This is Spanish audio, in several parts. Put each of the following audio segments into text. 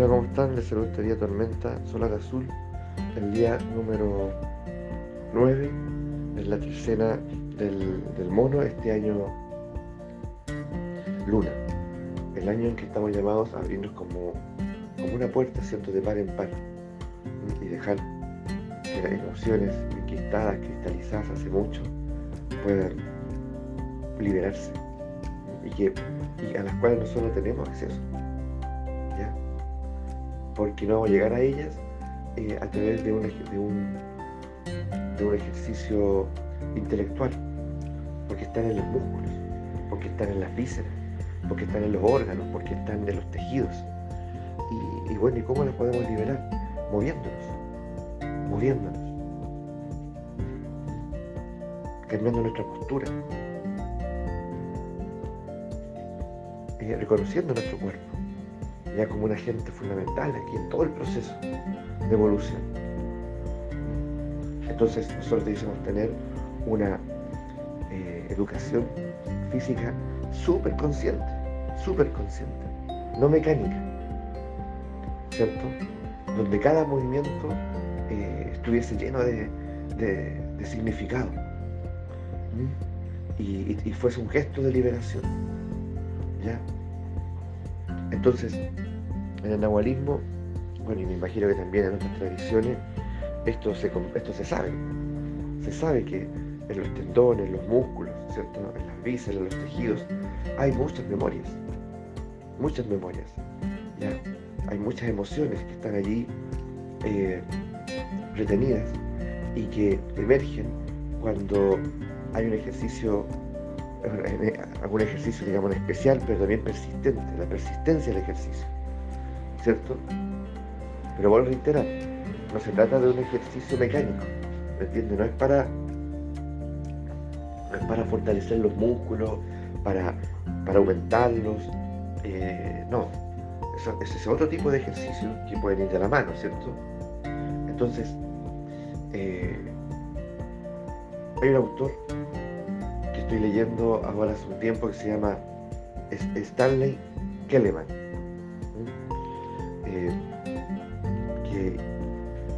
Hola, ¿cómo están? Les saludo este día Tormenta Solar Azul, el día número 9, es la tercera del, mono, este año Luna, el año en que estamos llamados a abrirnos como, como una puerta, ¿cierto?, de par en par. Y dejar que las emociones enquistadas, cristalizadas hace mucho, puedan liberarse. Y, que, y a las cuales nosotros tenemos acceso porque no vamos a llegar a ellas eh, a través de un, de, un, de un ejercicio intelectual, porque están en los músculos, porque están en las vísceras, porque están en los órganos, porque están en los tejidos. Y, bueno, ¿y cómo las podemos liberar? Moviéndonos, moviéndonos, cambiando nuestra postura, eh, reconociendo nuestro cuerpo como un agente fundamental aquí en todo el proceso de evolución. Entonces nosotros debemos tener una eh, educación física súper consciente, súper consciente, no mecánica, ¿cierto? Donde cada movimiento eh, estuviese lleno de, significado y, y fuese un gesto de liberación. ¿ya? Entonces, en el nahualismo, bueno, y me imagino que también en otras tradiciones, esto se, esto se sabe. Se sabe que en los tendones, en los músculos, ¿cierto? en las vísceras, en los tejidos, hay muchas memorias. Muchas memorias. ¿ya? Hay muchas emociones que están allí eh, retenidas y que emergen cuando hay un ejercicio algún ejercicio, digamos, especial, pero también persistente, la persistencia del ejercicio, ¿cierto? Pero vuelvo a reiterar, no se trata de un ejercicio mecánico, ¿me entiendes? No es para, no es para fortalecer los músculos, para, para aumentarlos, eh, no, ese es otro tipo de ejercicio que pueden ir de la mano, ¿cierto? Entonces, eh, hay un autor estoy leyendo ahora hace un tiempo que se llama Stanley Kelleman, que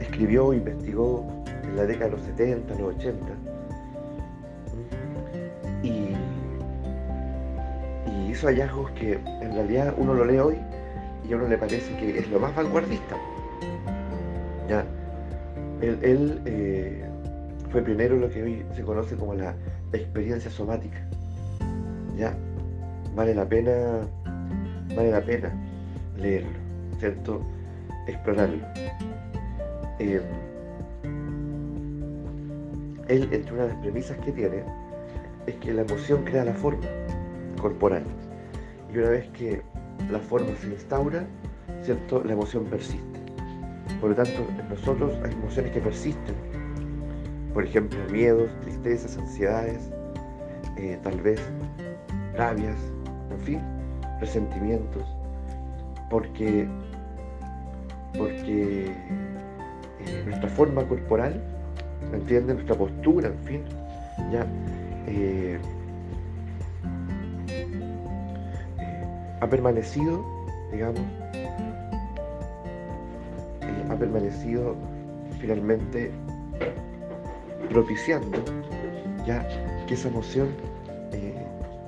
escribió, investigó en la década de los 70, los 80, y, hizo hallazgos que en realidad uno lo lee hoy y a uno le parece que es lo más vanguardista. ¿ya? Él, eh, fue pionero en lo que hoy se conoce como la experiencia somática. ¿Ya? Vale la pena, vale la pena leerlo, ¿cierto? Explorarlo. Eh, él, entre una de las premisas que tiene, es que la emoción crea la forma corporal. Y una vez que la forma se instaura, ¿cierto? La emoción persiste. Por lo tanto, en nosotros hay emociones que persisten por ejemplo, miedos, tristezas, ansiedades, eh, tal vez rabias, en fin, resentimientos, porque, porque eh, nuestra forma corporal, ¿me entienden? Nuestra postura, en fin, ya eh, ha permanecido, digamos, ha permanecido finalmente propiciando ya que esa emoción eh,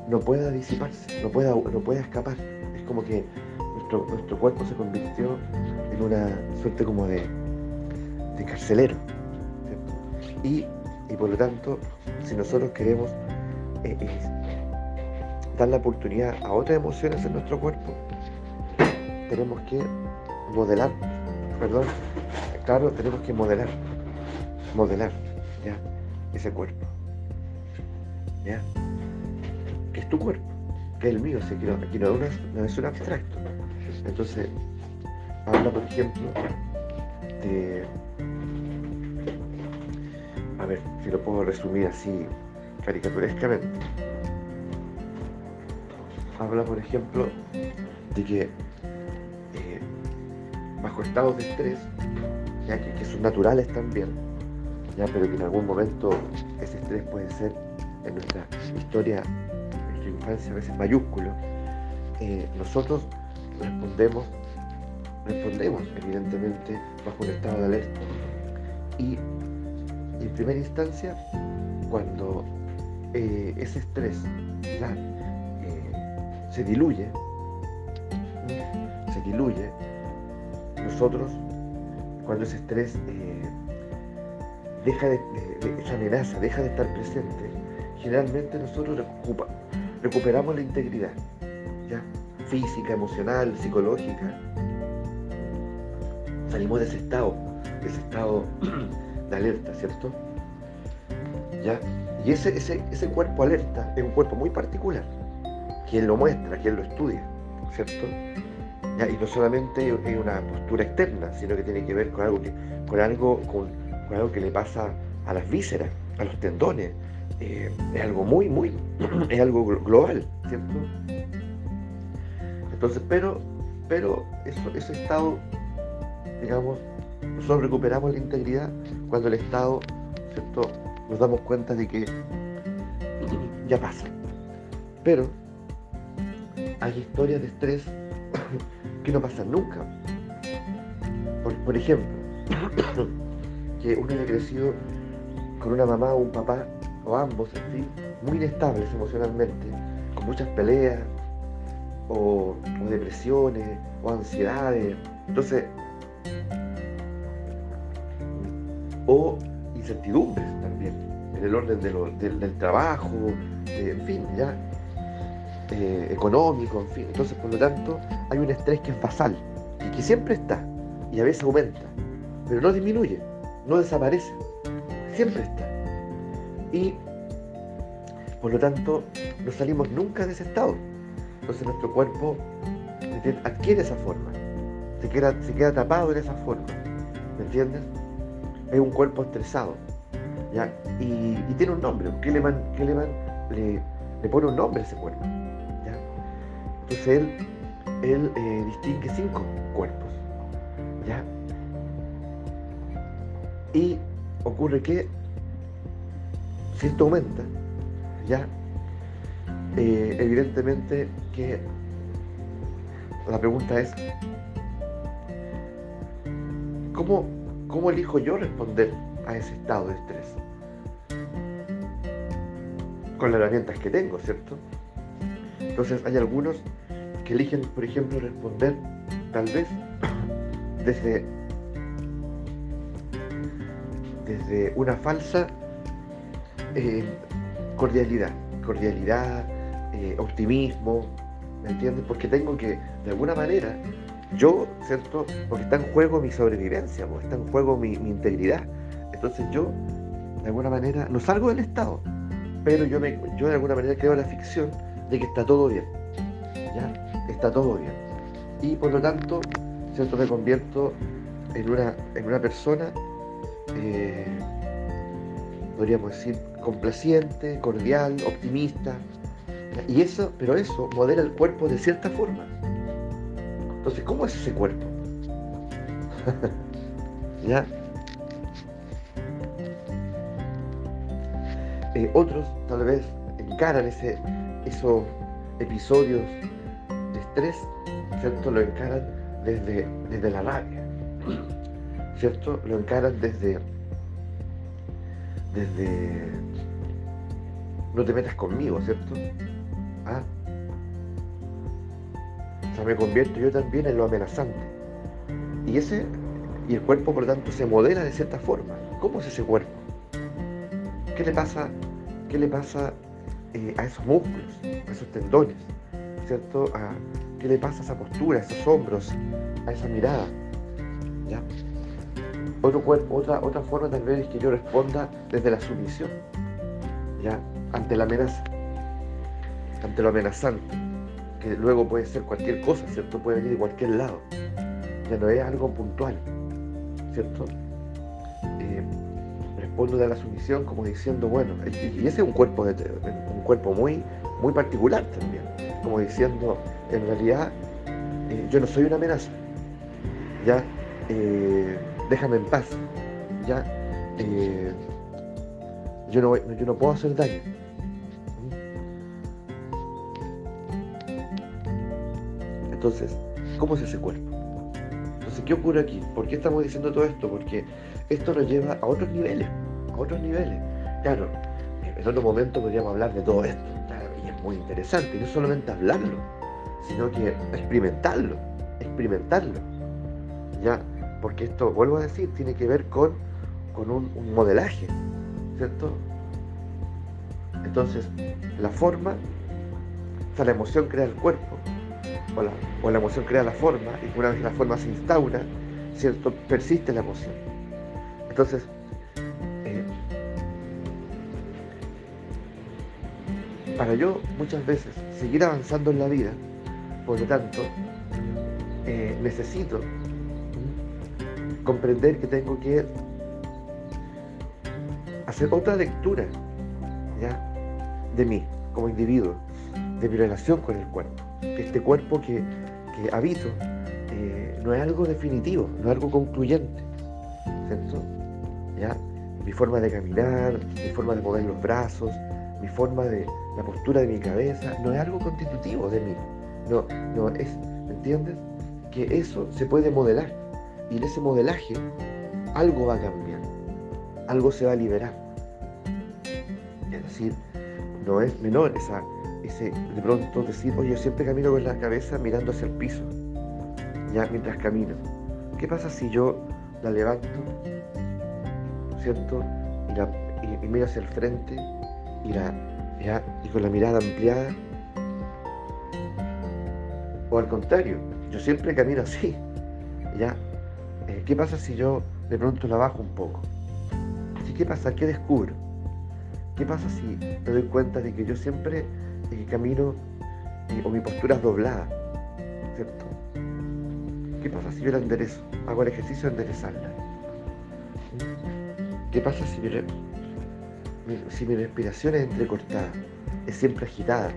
no pueda disiparse, no pueda, no pueda escapar. Es como que nuestro, nuestro cuerpo se convirtió una suerte como de, de carcelero. Y, por lo tanto, si nosotros queremos eh, eh, dar la oportunidad a otras emociones en nuestro cuerpo, tenemos que modelar, perdón, claro, tenemos que modelar, modelar ese cuerpo. ¿Ya? Que es tu cuerpo, que es el mío, aquí no, no es un abstracto. Entonces, habla, por ejemplo, de. A ver, si lo puedo resumir así caricaturescamente. Habla, por ejemplo, de que eh, bajo estados de estrés, ya que son naturales también, pero que en algún momento ese estrés puede ser en nuestra historia, en nuestra infancia a veces mayúsculo, eh, nosotros respondemos respondemos evidentemente bajo un estado de alerta. Y, en primera instancia, cuando eh, ese estrés eh, se diluye, se diluye, nosotros, cuando ese estrés eh, deja de, esa amenaza deja de estar presente, generalmente nosotros recuperamos la integridad, ¿ya? física, emocional, psicológica. Salimos de ese estado, de ese estado de alerta, ¿cierto? ¿Ya? Y ese, ese, ese cuerpo alerta es un cuerpo muy particular. Quien lo muestra, quien lo estudia, ¿cierto? Y no solamente es una postura externa, sino que tiene que ver con algo que, con algo, con, algo que le pasa a las vísceras, a los tendones. Eh, es algo muy, muy, es algo global, ¿cierto? Entonces, pero, pero eso, ese estado, digamos, nosotros recuperamos la integridad cuando el estado, ¿cierto? Nos damos cuenta de que ya pasa. Pero hay historias de estrés que no pasan nunca. Por, ejemplo, que uno haya crecido con una mamá o un papá, o ambos, en muy inestables emocionalmente, con muchas peleas, o, depresiones, o ansiedades. Entonces, o incertidumbres también, en el orden del, trabajo, en fin, ya, eh, económico, en fin. Entonces, por lo tanto, hay un estrés que es basal y que siempre está y a veces aumenta, pero no disminuye, no desaparece, siempre está. Y por lo tanto, no salimos nunca de ese estado. Entonces nuestro cuerpo adquiere esa forma, se queda, se queda tapado en esa forma, ¿me entiendes? Es un cuerpo estresado, ¿ya? Y, tiene un nombre, Keleman, le, le pone un nombre a ese cuerpo, ¿ya? Entonces él él eh, distingue cinco cuerpos. ¿ya? Y ocurre que si esto aumenta, ya, eh, evidentemente que la pregunta es, ¿cómo, ¿cómo elijo yo responder a ese estado de estrés? Con las herramientas que tengo, ¿cierto? Entonces hay algunos que eligen, por ejemplo, responder tal vez desde, desde una falsa eh, cordialidad, cordialidad, eh, optimismo, ¿me entiendes? Porque tengo que, de alguna manera, yo, ¿cierto? Porque está en juego mi sobrevivencia, porque está en juego mi, integridad. Entonces yo, de alguna manera, no salgo del Estado, pero yo, me, yo de alguna manera creo la ficción de que está todo bien. ¿ya? está todo bien. Y por lo tanto, ¿cierto? me convierto en una, en una persona, eh, podríamos decir, complaciente, cordial, optimista. Y eso, pero eso modela el cuerpo de cierta forma. Entonces, ¿cómo es ese cuerpo? ¿Ya? Eh, otros tal vez encaran ese, esos episodios estrés, ¿cierto? Lo encaran desde, desde la rabia, ¿cierto? Lo encaran desde, desde, no te metas conmigo, ¿cierto? ¿Ah? Sea, me convierto yo también en lo amenazante. Y ese, y el cuerpo por lo tanto se modela de cierta forma. ¿Cómo es ese cuerpo? ¿Qué le pasa, qué le pasa eh, a esos músculos, a esos tendones? ¿cierto? ¿Qué le pasa a esa postura, a esos hombros, a esa mirada? Otra, forma tal vez es que yo responda desde la sumisión. Ante la amenaza, ante lo amenazante, luego puede ser cualquier cosa, ¿cierto? Puede venir de cualquier lado. Ya no es algo puntual, ¿cierto? Eh, respondo de la sumisión como diciendo, bueno, y, ese es un cuerpo, de, un cuerpo muy, muy particular también como diciendo, en realidad eh, yo no soy una amenaza, ya, eh, déjame en paz, ya, yo, no, yo no puedo hacer daño. Entonces, ¿cómo es ese cuerpo? Entonces, ¿qué ocurre aquí? ¿Por qué estamos diciendo todo esto? Porque esto nos lleva a otros niveles, a otros niveles. Claro, en otro momento podríamos hablar de todo esto, y es muy interesante, y no solamente hablarlo, sino que experimentarlo, experimentarlo. ¿Ya? Porque esto, vuelvo a decir, tiene que ver con, con un, modelaje, ¿cierto? Entonces, la forma, o sea, la emoción crea el cuerpo, o la, o la emoción crea la forma, y una vez la forma se instaura, ¿cierto? Persiste la emoción. Entonces, eh, para yo muchas veces seguir avanzando en la vida, por lo tanto, eh, necesito comprender que tengo que hacer otra lectura ¿ya? de mí como individuo, de mi relación con el cuerpo. Este cuerpo que, habito eh, no es algo definitivo, no es algo concluyente. ¿Ya? Mi forma de caminar, mi forma de mover los brazos, mi forma de la postura de mi cabeza, no es algo constitutivo de mí. No, no es, ¿me entiendes? Que eso se puede modelar. Y en ese modelaje algo va a cambiar, algo se va a liberar. Es decir, no es menor esa, ese de pronto decir, oye, yo siempre camino con la cabeza mirando hacia el piso, ya mientras camino. ¿Qué pasa si yo la levanto, ¿cierto? Y, la, miro hacia el frente y, la, y con la mirada ampliada o al contrario, yo siempre camino así. ¿Ya? Eh, ¿Qué pasa si yo de pronto la bajo un poco? ¿Qué pasa? ¿Qué descubro? ¿Qué pasa si me doy cuenta de que yo siempre eh, camino o mi postura es doblada? ¿Cierto? ¿Qué pasa si yo la enderezo? Hago el ejercicio de enderezarla. ¿Qué pasa si mi, si mi respiración es entrecortada? Es siempre agitada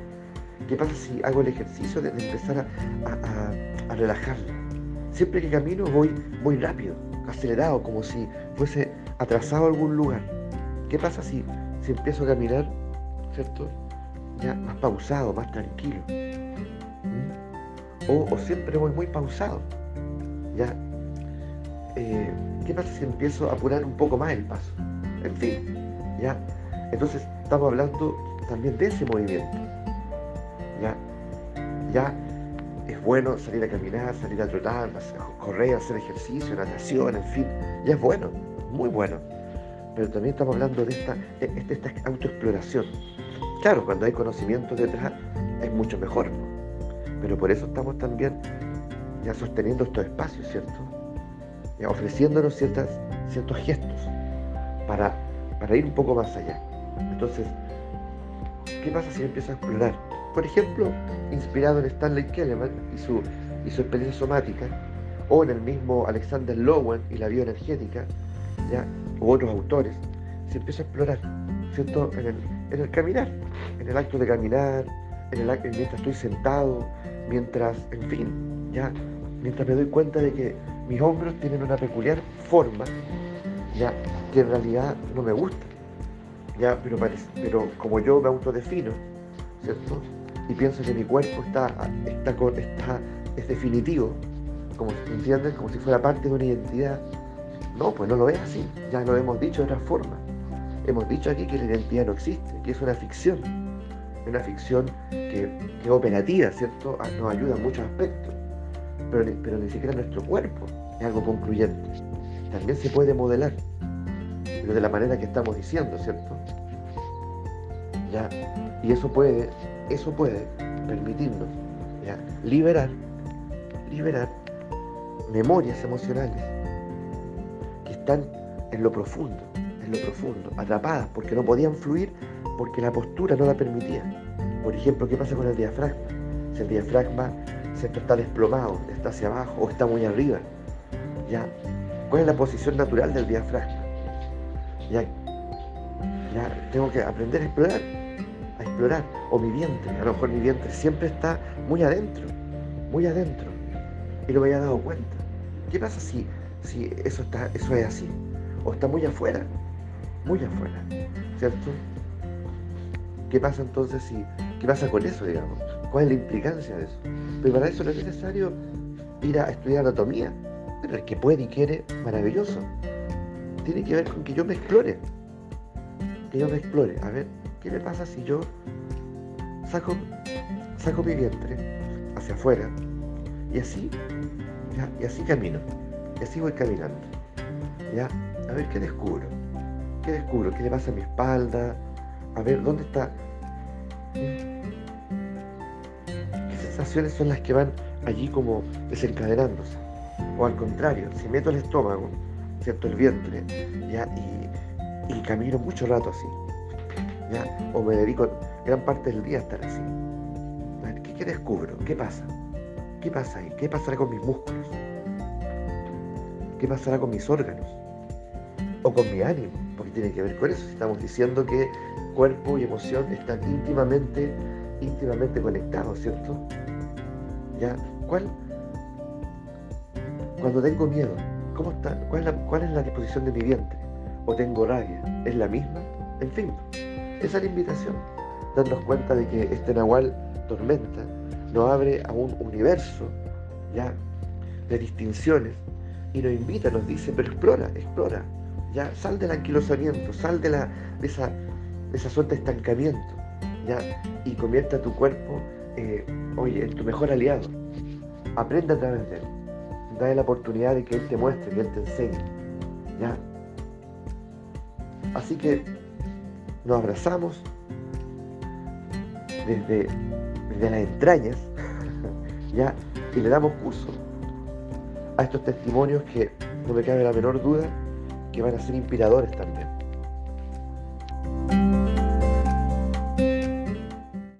¿Qué pasa si hago el ejercicio de, empezar a, relajarla? Siempre que camino voy muy rápido, acelerado, como si fuese atrasado a algún lugar. ¿Qué pasa si, si empiezo a caminar, ¿cierto? Más pausado, más tranquilo. ¿Mm? O, siempre voy muy pausado. Eh, ¿Qué pasa si empiezo a apurar un poco más el paso? En fin, ¿ya? Entonces estamos hablando también de ese movimiento ya, ya es bueno salir a caminar, salir a trotar, correr, hacer ejercicio, natación, en fin, ya es bueno, muy bueno. Pero también estamos hablando de esta, de esta autoexploración. Claro, cuando hay conocimiento detrás es mucho mejor. Pero por eso estamos también ya sosteniendo estos espacios, ¿cierto? Ya ofreciéndonos ciertas, ciertos gestos para, para ir un poco más allá. Entonces, ¿qué pasa si empiezo a explorar? Por ejemplo, inspirado en Stanley Kellerman y su, y su experiencia somática, o en el mismo Alexander Lowen y la bioenergética, ¿ya? u otros autores, se empieza a explorar, ¿cierto? En en el caminar, en el acto de caminar, en el, mientras estoy sentado, mientras, en fin, ya, mientras me doy cuenta de que mis hombros tienen una peculiar forma, ya, que en realidad no me gusta, ya, pero, pero como yo me autodefino, ¿cierto? y pienso que mi cuerpo está, está, está es definitivo, como. Como si fuera parte de una identidad. No, pues no lo es así, ya lo hemos dicho de otra forma. Hemos dicho aquí que la identidad no existe, que es una ficción, una ficción que, es operativa, ¿cierto? Ah, nos ayuda en muchos aspectos, pero, pero ni siquiera nuestro cuerpo es algo concluyente. También se puede modelar, pero de la manera que estamos diciendo, ¿cierto? ¿Ya? Y eso puede eso puede permitirnos liberar, liberar memorias emocionales que están en lo profundo, lo profundo, atrapadas porque no podían fluir porque la postura no la permitía. Por ejemplo, ¿qué pasa con el diafragma? Si el diafragma siempre está desplomado, está hacia abajo o está muy arriba, ¿ya? ¿Cuál es la posición natural del diafragma? Ya, ya tengo que aprender a explorar a explorar. O mi vientre, a lo mejor mi vientre siempre está muy adentro, muy adentro. Y no me había dado cuenta. ¿Qué pasa si, si eso, está, eso es así? O está muy afuera, muy afuera, ¿cierto? ¿Qué pasa entonces si, qué pasa con eso, digamos? ¿Cuál es la implicancia de eso? Pero para eso no es necesario ir a estudiar anatomía, Pero el que puede y quiere, maravilloso. Tiene que ver con que yo me explore. Que yo me explore. A ver, ¿qué me pasa si yo saco, saco mi vientre hacia afuera y así, y así camino? Y así voy caminando. ¿Ya? A ver qué descubro. ¿Qué descubro? ¿Qué le pasa a mi espalda? A ver, ¿dónde está? ¿Qué sensaciones son las que van allí como desencadenándose? O al contrario, si meto el estómago, ¿cierto? El vientre, ¿ya? Y, camino mucho rato así, ¿ya? O me dedico gran parte del día a estar así. ¿Qué, ¿Qué descubro? ¿Qué pasa? ¿Qué pasa ahí? ¿Qué pasará con mis músculos? ¿Qué pasará con mis órganos? O con mi ánimo, porque tiene que ver con eso. Estamos diciendo que cuerpo y emoción están íntimamente, íntimamente conectados, ¿cierto? ¿Ya? ¿Cuál? Cuando tengo miedo, ¿cómo está? ¿Cuál es, la, ¿Cuál es la disposición de mi vientre? ¿O tengo rabia? ¿Es la misma? En fin, esa es la invitación. Darnos cuenta de que este Nahual tormenta nos abre a un universo ya de distinciones y nos invita, nos dice, pero explora, explora, ya sal del anquilosamiento, sal de, la, de, esa, de esa suerte de estancamiento, ya, y convierte a tu cuerpo, eh, en tu mejor aliado. Aprende a través de él. Dale la oportunidad de que él te muestre, que él te enseñe, ya. Así que nos abrazamos desde, desde las entrañas, ya, y le damos curso a estos testimonios que no me cabe la menor duda que van a ser inspiradores también.